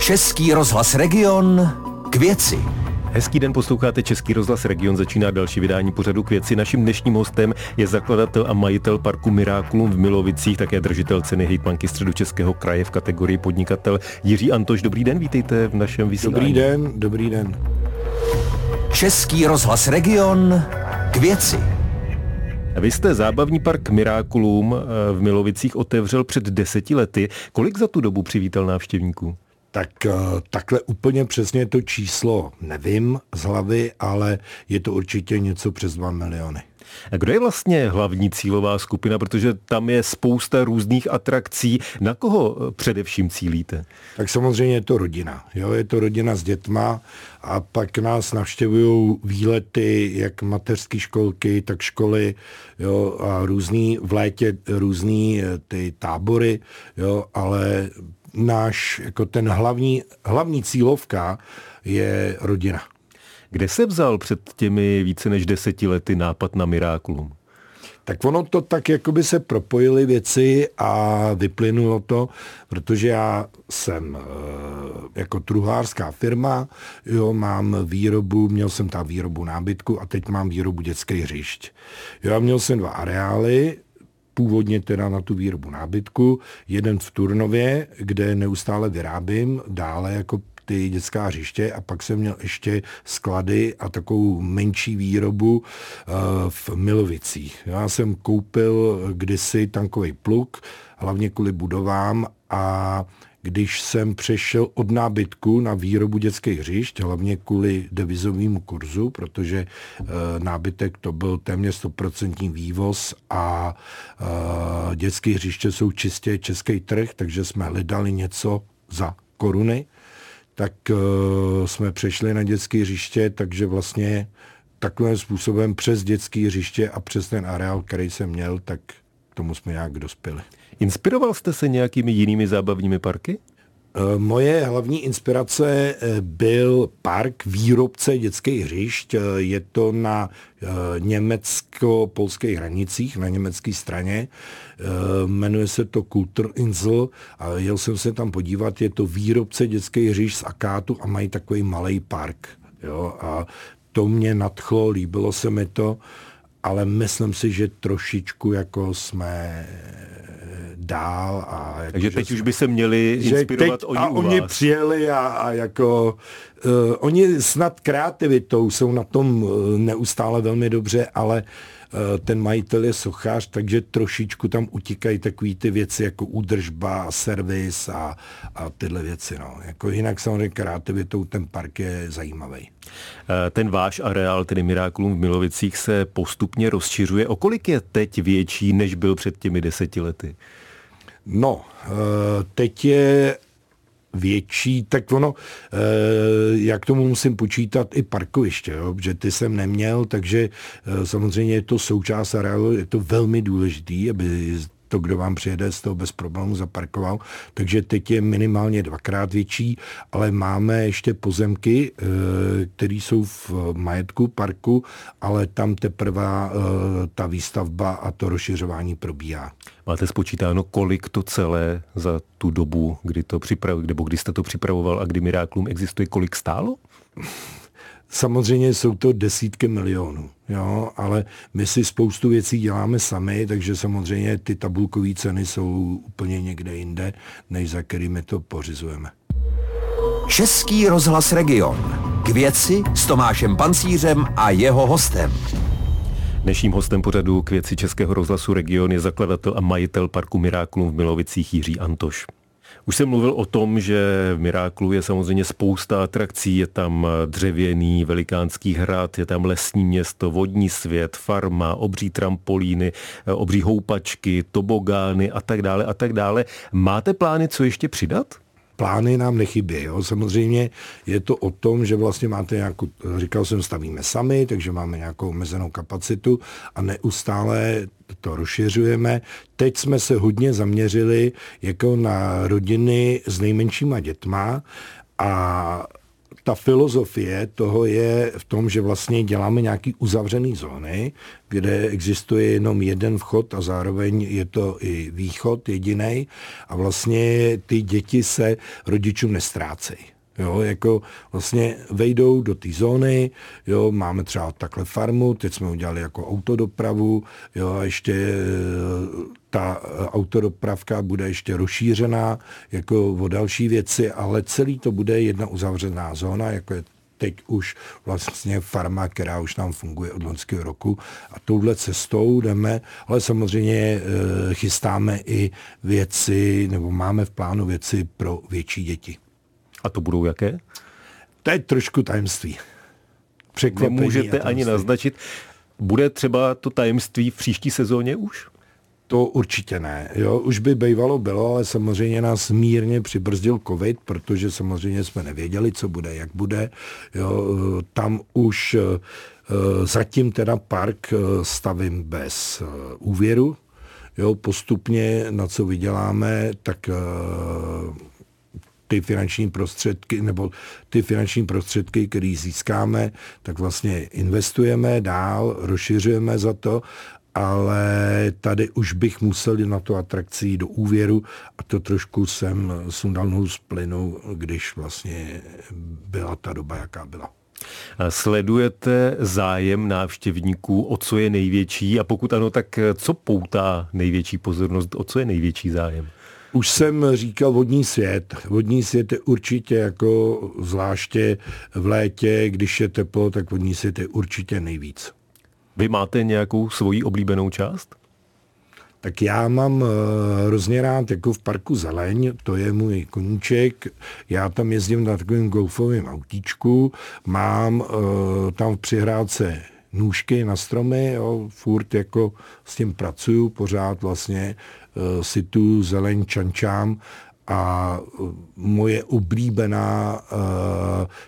Český rozhlas Region k věci. Hezký den, posloucháte Český rozhlas Region, začíná další vydání pořadu k věci. Naším dnešním hostem je zakladatel a majitel parku Mirákulum v Milovicích, také držitel ceny hejtmanky středu Českého kraje v kategorii podnikatel Jiří Antoš. Dobrý den, vítejte v našem vysílání. Dobrý den, dobrý den. Český rozhlas Region k věci. Vy jste zábavní park Mirákulum eh, v Milovicích otevřel před deseti lety. Kolik za tu dobu přivítal návštěvníků? Tak eh, takhle úplně přesně to číslo nevím z hlavy, ale je to určitě něco přes 2 miliony. A kdo je vlastně hlavní cílová skupina, protože tam je spousta různých atrakcí. Na koho eh, především cílíte? Tak samozřejmě je to rodina. Jo? Je to rodina s dětma a pak nás navštěvují výlety, jak mateřské školky, tak školy jo? a různý, v létě různý eh, ty tábory, jo? ale náš, jako ten hlavní, hlavní cílovka je rodina. Kde se vzal před těmi více než deseti lety nápad na Mirákulum? Tak ono to tak, jako by se propojily věci a vyplynulo to, protože já jsem eh, jako truhářská firma, jo, mám výrobu, měl jsem tam výrobu nábytku a teď mám výrobu dětských hřišť. Jo, a měl jsem dva areály, původně teda na tu výrobu nábytku, jeden v Turnově, kde neustále vyrábím, dále jako ty dětská hřiště a pak jsem měl ještě sklady a takovou menší výrobu uh, v Milovicích. Já jsem koupil kdysi tankový pluk, hlavně kvůli budovám a když jsem přešel od nábytku na výrobu dětských hřišť, hlavně kvůli devizovému kurzu, protože e, nábytek to byl téměř 100% vývoz a e, dětské hřiště jsou čistě český trh, takže jsme hledali něco za koruny, tak e, jsme přešli na dětské hřiště, takže vlastně takovým způsobem přes dětské hřiště a přes ten areál, který jsem měl, tak tomu jsme nějak dospěli. Inspiroval jste se nějakými jinými zábavními parky? Eh, moje hlavní inspirace eh, byl park výrobce dětských hřišť. Eh, je to na německo-polských hranicích, na německé straně. Jmenuje se to Kulturinsel a jel jsem se tam podívat. Je to výrobce dětských hřišť z Akátu a mají takový malý park. Jo? A to mě nadchlo, líbilo se mi to ale myslím si, že trošičku jako jsme dál. A jako, Takže teď jsme, už by se měli inspirovat oni A oni vás. přijeli a, a jako uh, oni snad kreativitou jsou na tom uh, neustále velmi dobře, ale uh, ten majitel je sochař, takže trošičku tam utíkají takové ty věci jako údržba, servis a, a tyhle věci. No. Jako jinak samozřejmě kreativitou ten park je zajímavý. Ten váš areál, tedy Miraculum v Milovicích, se postupně rozšiřuje. O kolik je teď větší, než byl před těmi deseti lety? No, teď je větší, tak ono, eh, jak tomu musím počítat i parkoviště, jo? že ty jsem neměl, takže eh, samozřejmě je to součást areálu, je to velmi důležitý, aby to, kdo vám přijede, z toho bez problému zaparkoval. Takže teď je minimálně dvakrát větší, ale máme ještě pozemky, eh, které jsou v majetku parku, ale tam teprve eh, ta výstavba a to rozšiřování probíhá. Máte spočítáno, kolik to celé za tu dobu, kdy to připrav, nebo kdy jste to připravoval a kdy Miráklum existuje, kolik stálo? Samozřejmě jsou to desítky milionů, jo, ale my si spoustu věcí děláme sami, takže samozřejmě ty tabulkové ceny jsou úplně někde jinde, než za kterými to pořizujeme. Český rozhlas Region. K věci s Tomášem Pancířem a jeho hostem. Dnešním hostem pořadu k věci Českého rozhlasu Region je zakladatel a majitel parku Mirákulum v Milovicích Jiří Antoš. Už jsem mluvil o tom, že v Miráklu je samozřejmě spousta atrakcí. Je tam dřevěný velikánský hrad, je tam lesní město, vodní svět, farma, obří trampolíny, obří houpačky, tobogány a tak dále a tak dále. Máte plány, co ještě přidat? Plány nám nechybí. Jo. Samozřejmě je to o tom, že vlastně máte nějakou, říkal jsem, stavíme sami, takže máme nějakou omezenou kapacitu a neustále to rozšiřujeme. Teď jsme se hodně zaměřili jako na rodiny s nejmenšíma dětma a ta filozofie toho je v tom, že vlastně děláme nějaký uzavřený zóny, kde existuje jenom jeden vchod a zároveň je to i východ jediný a vlastně ty děti se rodičům nestrácejí. Jo, jako vlastně vejdou do té zóny, jo, máme třeba takhle farmu, teď jsme udělali jako autodopravu, jo, a ještě e, ta autodopravka bude ještě rozšířená jako o další věci, ale celý to bude jedna uzavřená zóna, jako je teď už vlastně farma, která už nám funguje od loňského roku a touhle cestou jdeme, ale samozřejmě e, chystáme i věci, nebo máme v plánu věci pro větší děti. A to budou jaké? To je trošku tajemství. Překvapení Nemůžete ani naznačit. Bude třeba to tajemství v příští sezóně už? To určitě ne. Jo, už by bývalo bylo, ale samozřejmě nás mírně přibrzdil covid, protože samozřejmě jsme nevěděli, co bude, jak bude. Jo, tam už eh, zatím teda park eh, stavím bez eh, úvěru. Jo, postupně, na co vyděláme, tak ty finanční prostředky, nebo ty finanční prostředky, které získáme, tak vlastně investujeme dál, rozšiřujeme za to ale tady už bych musel jít na tu atrakci do úvěru a to trošku jsem sundal z plynu, když vlastně byla ta doba, jaká byla. Sledujete zájem návštěvníků, o co je největší a pokud ano, tak co poutá největší pozornost, o co je největší zájem? Už jsem říkal vodní svět. Vodní svět je určitě jako zvláště v létě, když je teplo, tak vodní svět je určitě nejvíc. Vy máte nějakou svoji oblíbenou část? Tak já mám uh, hrozně rád jako v parku Zeleň, to je můj koníček. Já tam jezdím na takovém golfovém autíčku, mám uh, tam v přihrádce nůžky na stromy, jo, furt jako s tím pracuju, pořád vlastně uh, si tu zeleň čančám a moje oblíbená uh,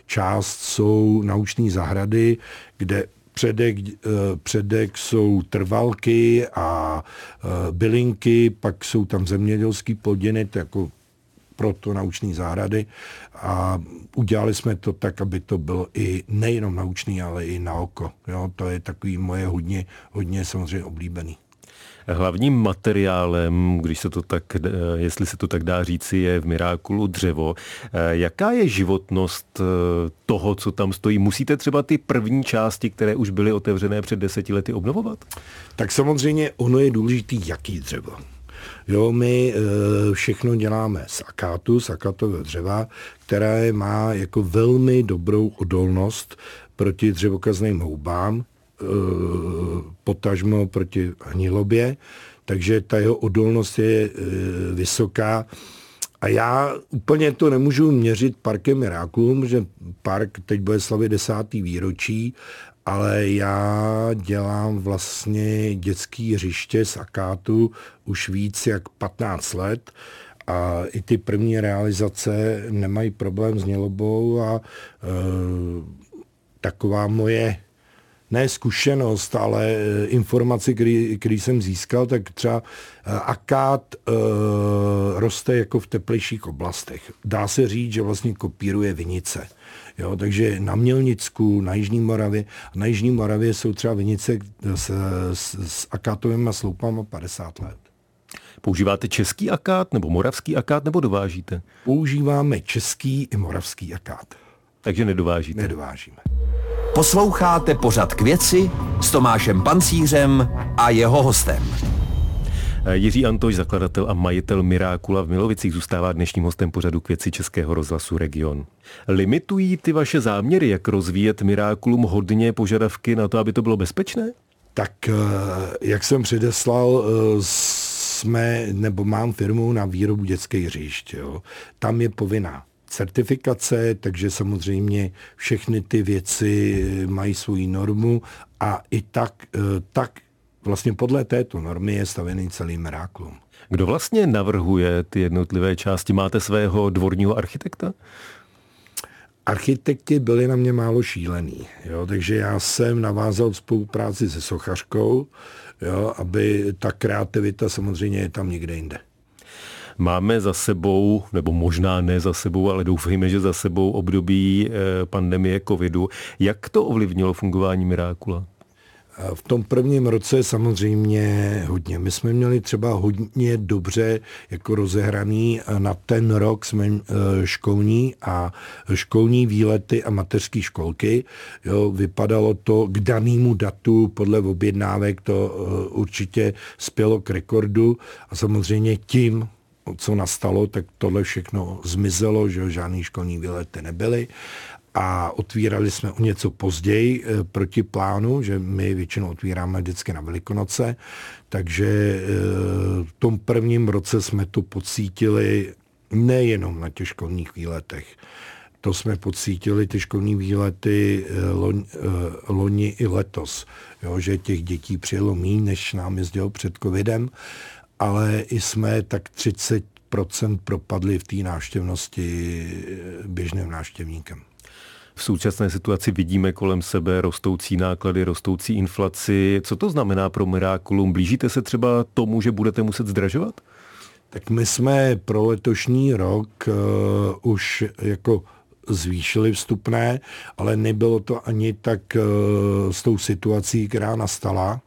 část jsou nauční zahrady, kde předek, eh, předek jsou trvalky a eh, bylinky, pak jsou tam zemědělský plodiny, to jako proto nauční zahrady a udělali jsme to tak, aby to bylo i nejenom naučný, ale i na oko. Jo, to je takový moje hodně, hodně samozřejmě oblíbený. Hlavním materiálem, když se to tak, eh, jestli se to tak dá říci, je v Mirákulu dřevo. Eh, jaká je životnost eh, toho, co tam stojí? Musíte třeba ty první části, které už byly otevřené před deseti lety, obnovovat? Tak samozřejmě ono je důležitý, jaký dřevo. Jo, my všechno děláme z akátu, z akátového dřeva, které má jako velmi dobrou odolnost proti dřevokazným houbám, potažmo proti hnilobě, takže ta jeho odolnost je eh, vysoká. A já úplně to nemůžu měřit parkem Miraculum, že park teď bude slavit desátý výročí, ale já dělám vlastně dětský hřiště z akátu už víc jak 15 let a i ty první realizace nemají problém s nělobou a e, taková moje ne zkušenost, ale eh, informaci, který, který jsem získal, tak třeba eh, akát e, roste jako v teplejších oblastech. Dá se říct, že vlastně kopíruje vinice. Jo, takže na Mělnicku, na Jižní Moravě, na Jižní Moravě jsou třeba vinice s, s, s akátovými sloupama 50 let. Používáte český akát nebo moravský akát nebo dovážíte? Používáme český i moravský akát. Takže nedovážíte? Nedovážíme. Posloucháte pořad k věci s Tomášem Pancířem a jeho hostem. Jiří Antoš, zakladatel a majitel Mirákula v Milovicích, zůstává dnešním hostem pořadu k věci Českého rozhlasu Region. Limitují ty vaše záměry, jak rozvíjet Mirákulum hodně požadavky na to, aby to bylo bezpečné? Tak, eh, jak jsem předeslal, eh, jsme, nebo mám firmu na výrobu dětských hřišť. Jo. Tam je povinná certifikace, takže samozřejmě všechny ty věci mají svoji normu a i tak, eh, tak vlastně podle této normy je stavený celý Meráklum. Kdo vlastně navrhuje ty jednotlivé části? Máte svého dvorního architekta? Architekti byli na mě málo šílený, jo, takže já jsem navázal spolupráci se sochařkou, jo, aby ta kreativita samozřejmě je tam někde jinde. Máme za sebou, nebo možná ne za sebou, ale doufejme, že za sebou období eh, pandemie covidu. Jak to ovlivnilo fungování Mirákula? V tom prvním roce samozřejmě hodně. My jsme měli třeba hodně dobře jako rozehraný na ten rok jsme eh, školní a školní výlety a mateřské školky. Jo, vypadalo to k danému datu podle objednávek, to eh, určitě spělo k rekordu a samozřejmě tím co nastalo, tak tohle všechno zmizelo, že žádný školní výlety nebyly. A otvírali jsme o něco později e, proti plánu, že my většinou otvíráme vždycky na Velikonoce, takže e, v tom prvním roce jsme to pocítili nejenom na těch školních výletech. To jsme pocítili, ty školní výlety e, loni, loni i letos, jo, že těch dětí přijelo méně, než nám jezdilo před covidem, ale i jsme tak 30% propadli v té návštěvnosti běžným návštěvníkem. V současné situaci vidíme kolem sebe rostoucí náklady, rostoucí inflaci. Co to znamená pro Miraculum? Blížíte se třeba tomu, že budete muset zdražovat? Tak my jsme pro letošní rok uh, už jako zvýšili vstupné, ale nebylo to ani tak uh, s tou situací, která nastala.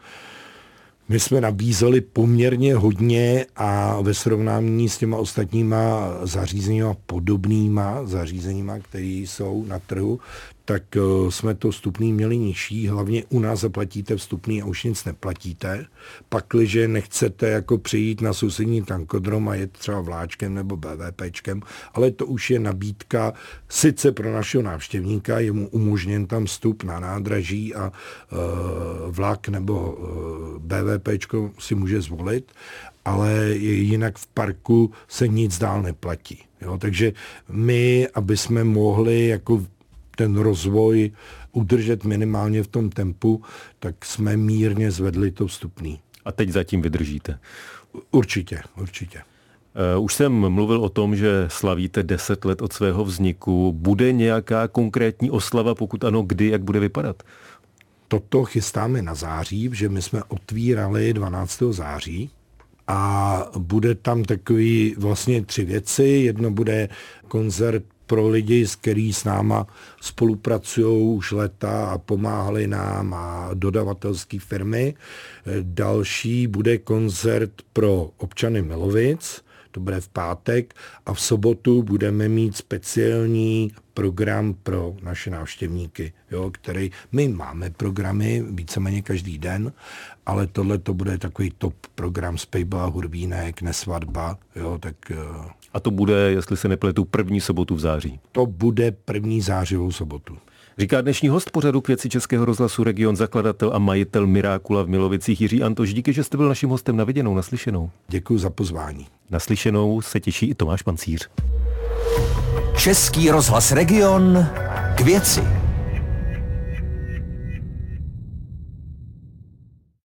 My jsme nabízeli poměrně hodně a ve srovnání s těma ostatníma zařízeníma, podobnýma zařízeníma, které jsou na trhu, tak eh, jsme to vstupný měli nižší, hlavně u nás zaplatíte vstupný a už nic neplatíte. Pakliže nechcete jako přijít na sousední tankodrom a jet třeba vláčkem nebo BVPčkem, ale to už je nabídka sice pro našeho návštěvníka, je mu umožněn tam vstup na nádraží a e, vlak nebo e, BVPčko si může zvolit, ale jinak v parku se nic dál neplatí. Jo, takže my, aby jsme mohli jako ten rozvoj udržet minimálně v tom tempu, tak jsme mírně zvedli to vstupný. A teď zatím vydržíte? Určitě, určitě. Eh, už jsem mluvil o tom, že slavíte 10 let od svého vzniku. Bude nějaká konkrétní oslava, pokud ano, kdy, jak bude vypadat? Toto chystáme na září, že my jsme otvírali 12. září a bude tam takový vlastně tři věci. Jedno bude koncert pro lidi, s který s náma spolupracují už leta a pomáhali nám a dodavatelské firmy. Další bude koncert pro občany Milovic, to bude v pátek a v sobotu budeme mít speciální program pro naše návštěvníky, jo, který my máme programy víceméně každý den, ale tohle to bude takový top program Spejba, Hurvínek, Nesvadba, jo, tak... Eh, a to bude, jestli se nepletu, první sobotu v září? To bude první zářivou sobotu. Říká dnešní host pořadu k věci Českého rozhlasu Region, zakladatel a majitel Mirákula v Milovicích Jiří Antoš. Díky, že jste byl naším hostem na viděnou, naslyšenou. Děkuji za pozvání. Naslyšenou se těší i Tomáš Pancíř. Český rozhlas Region k věci.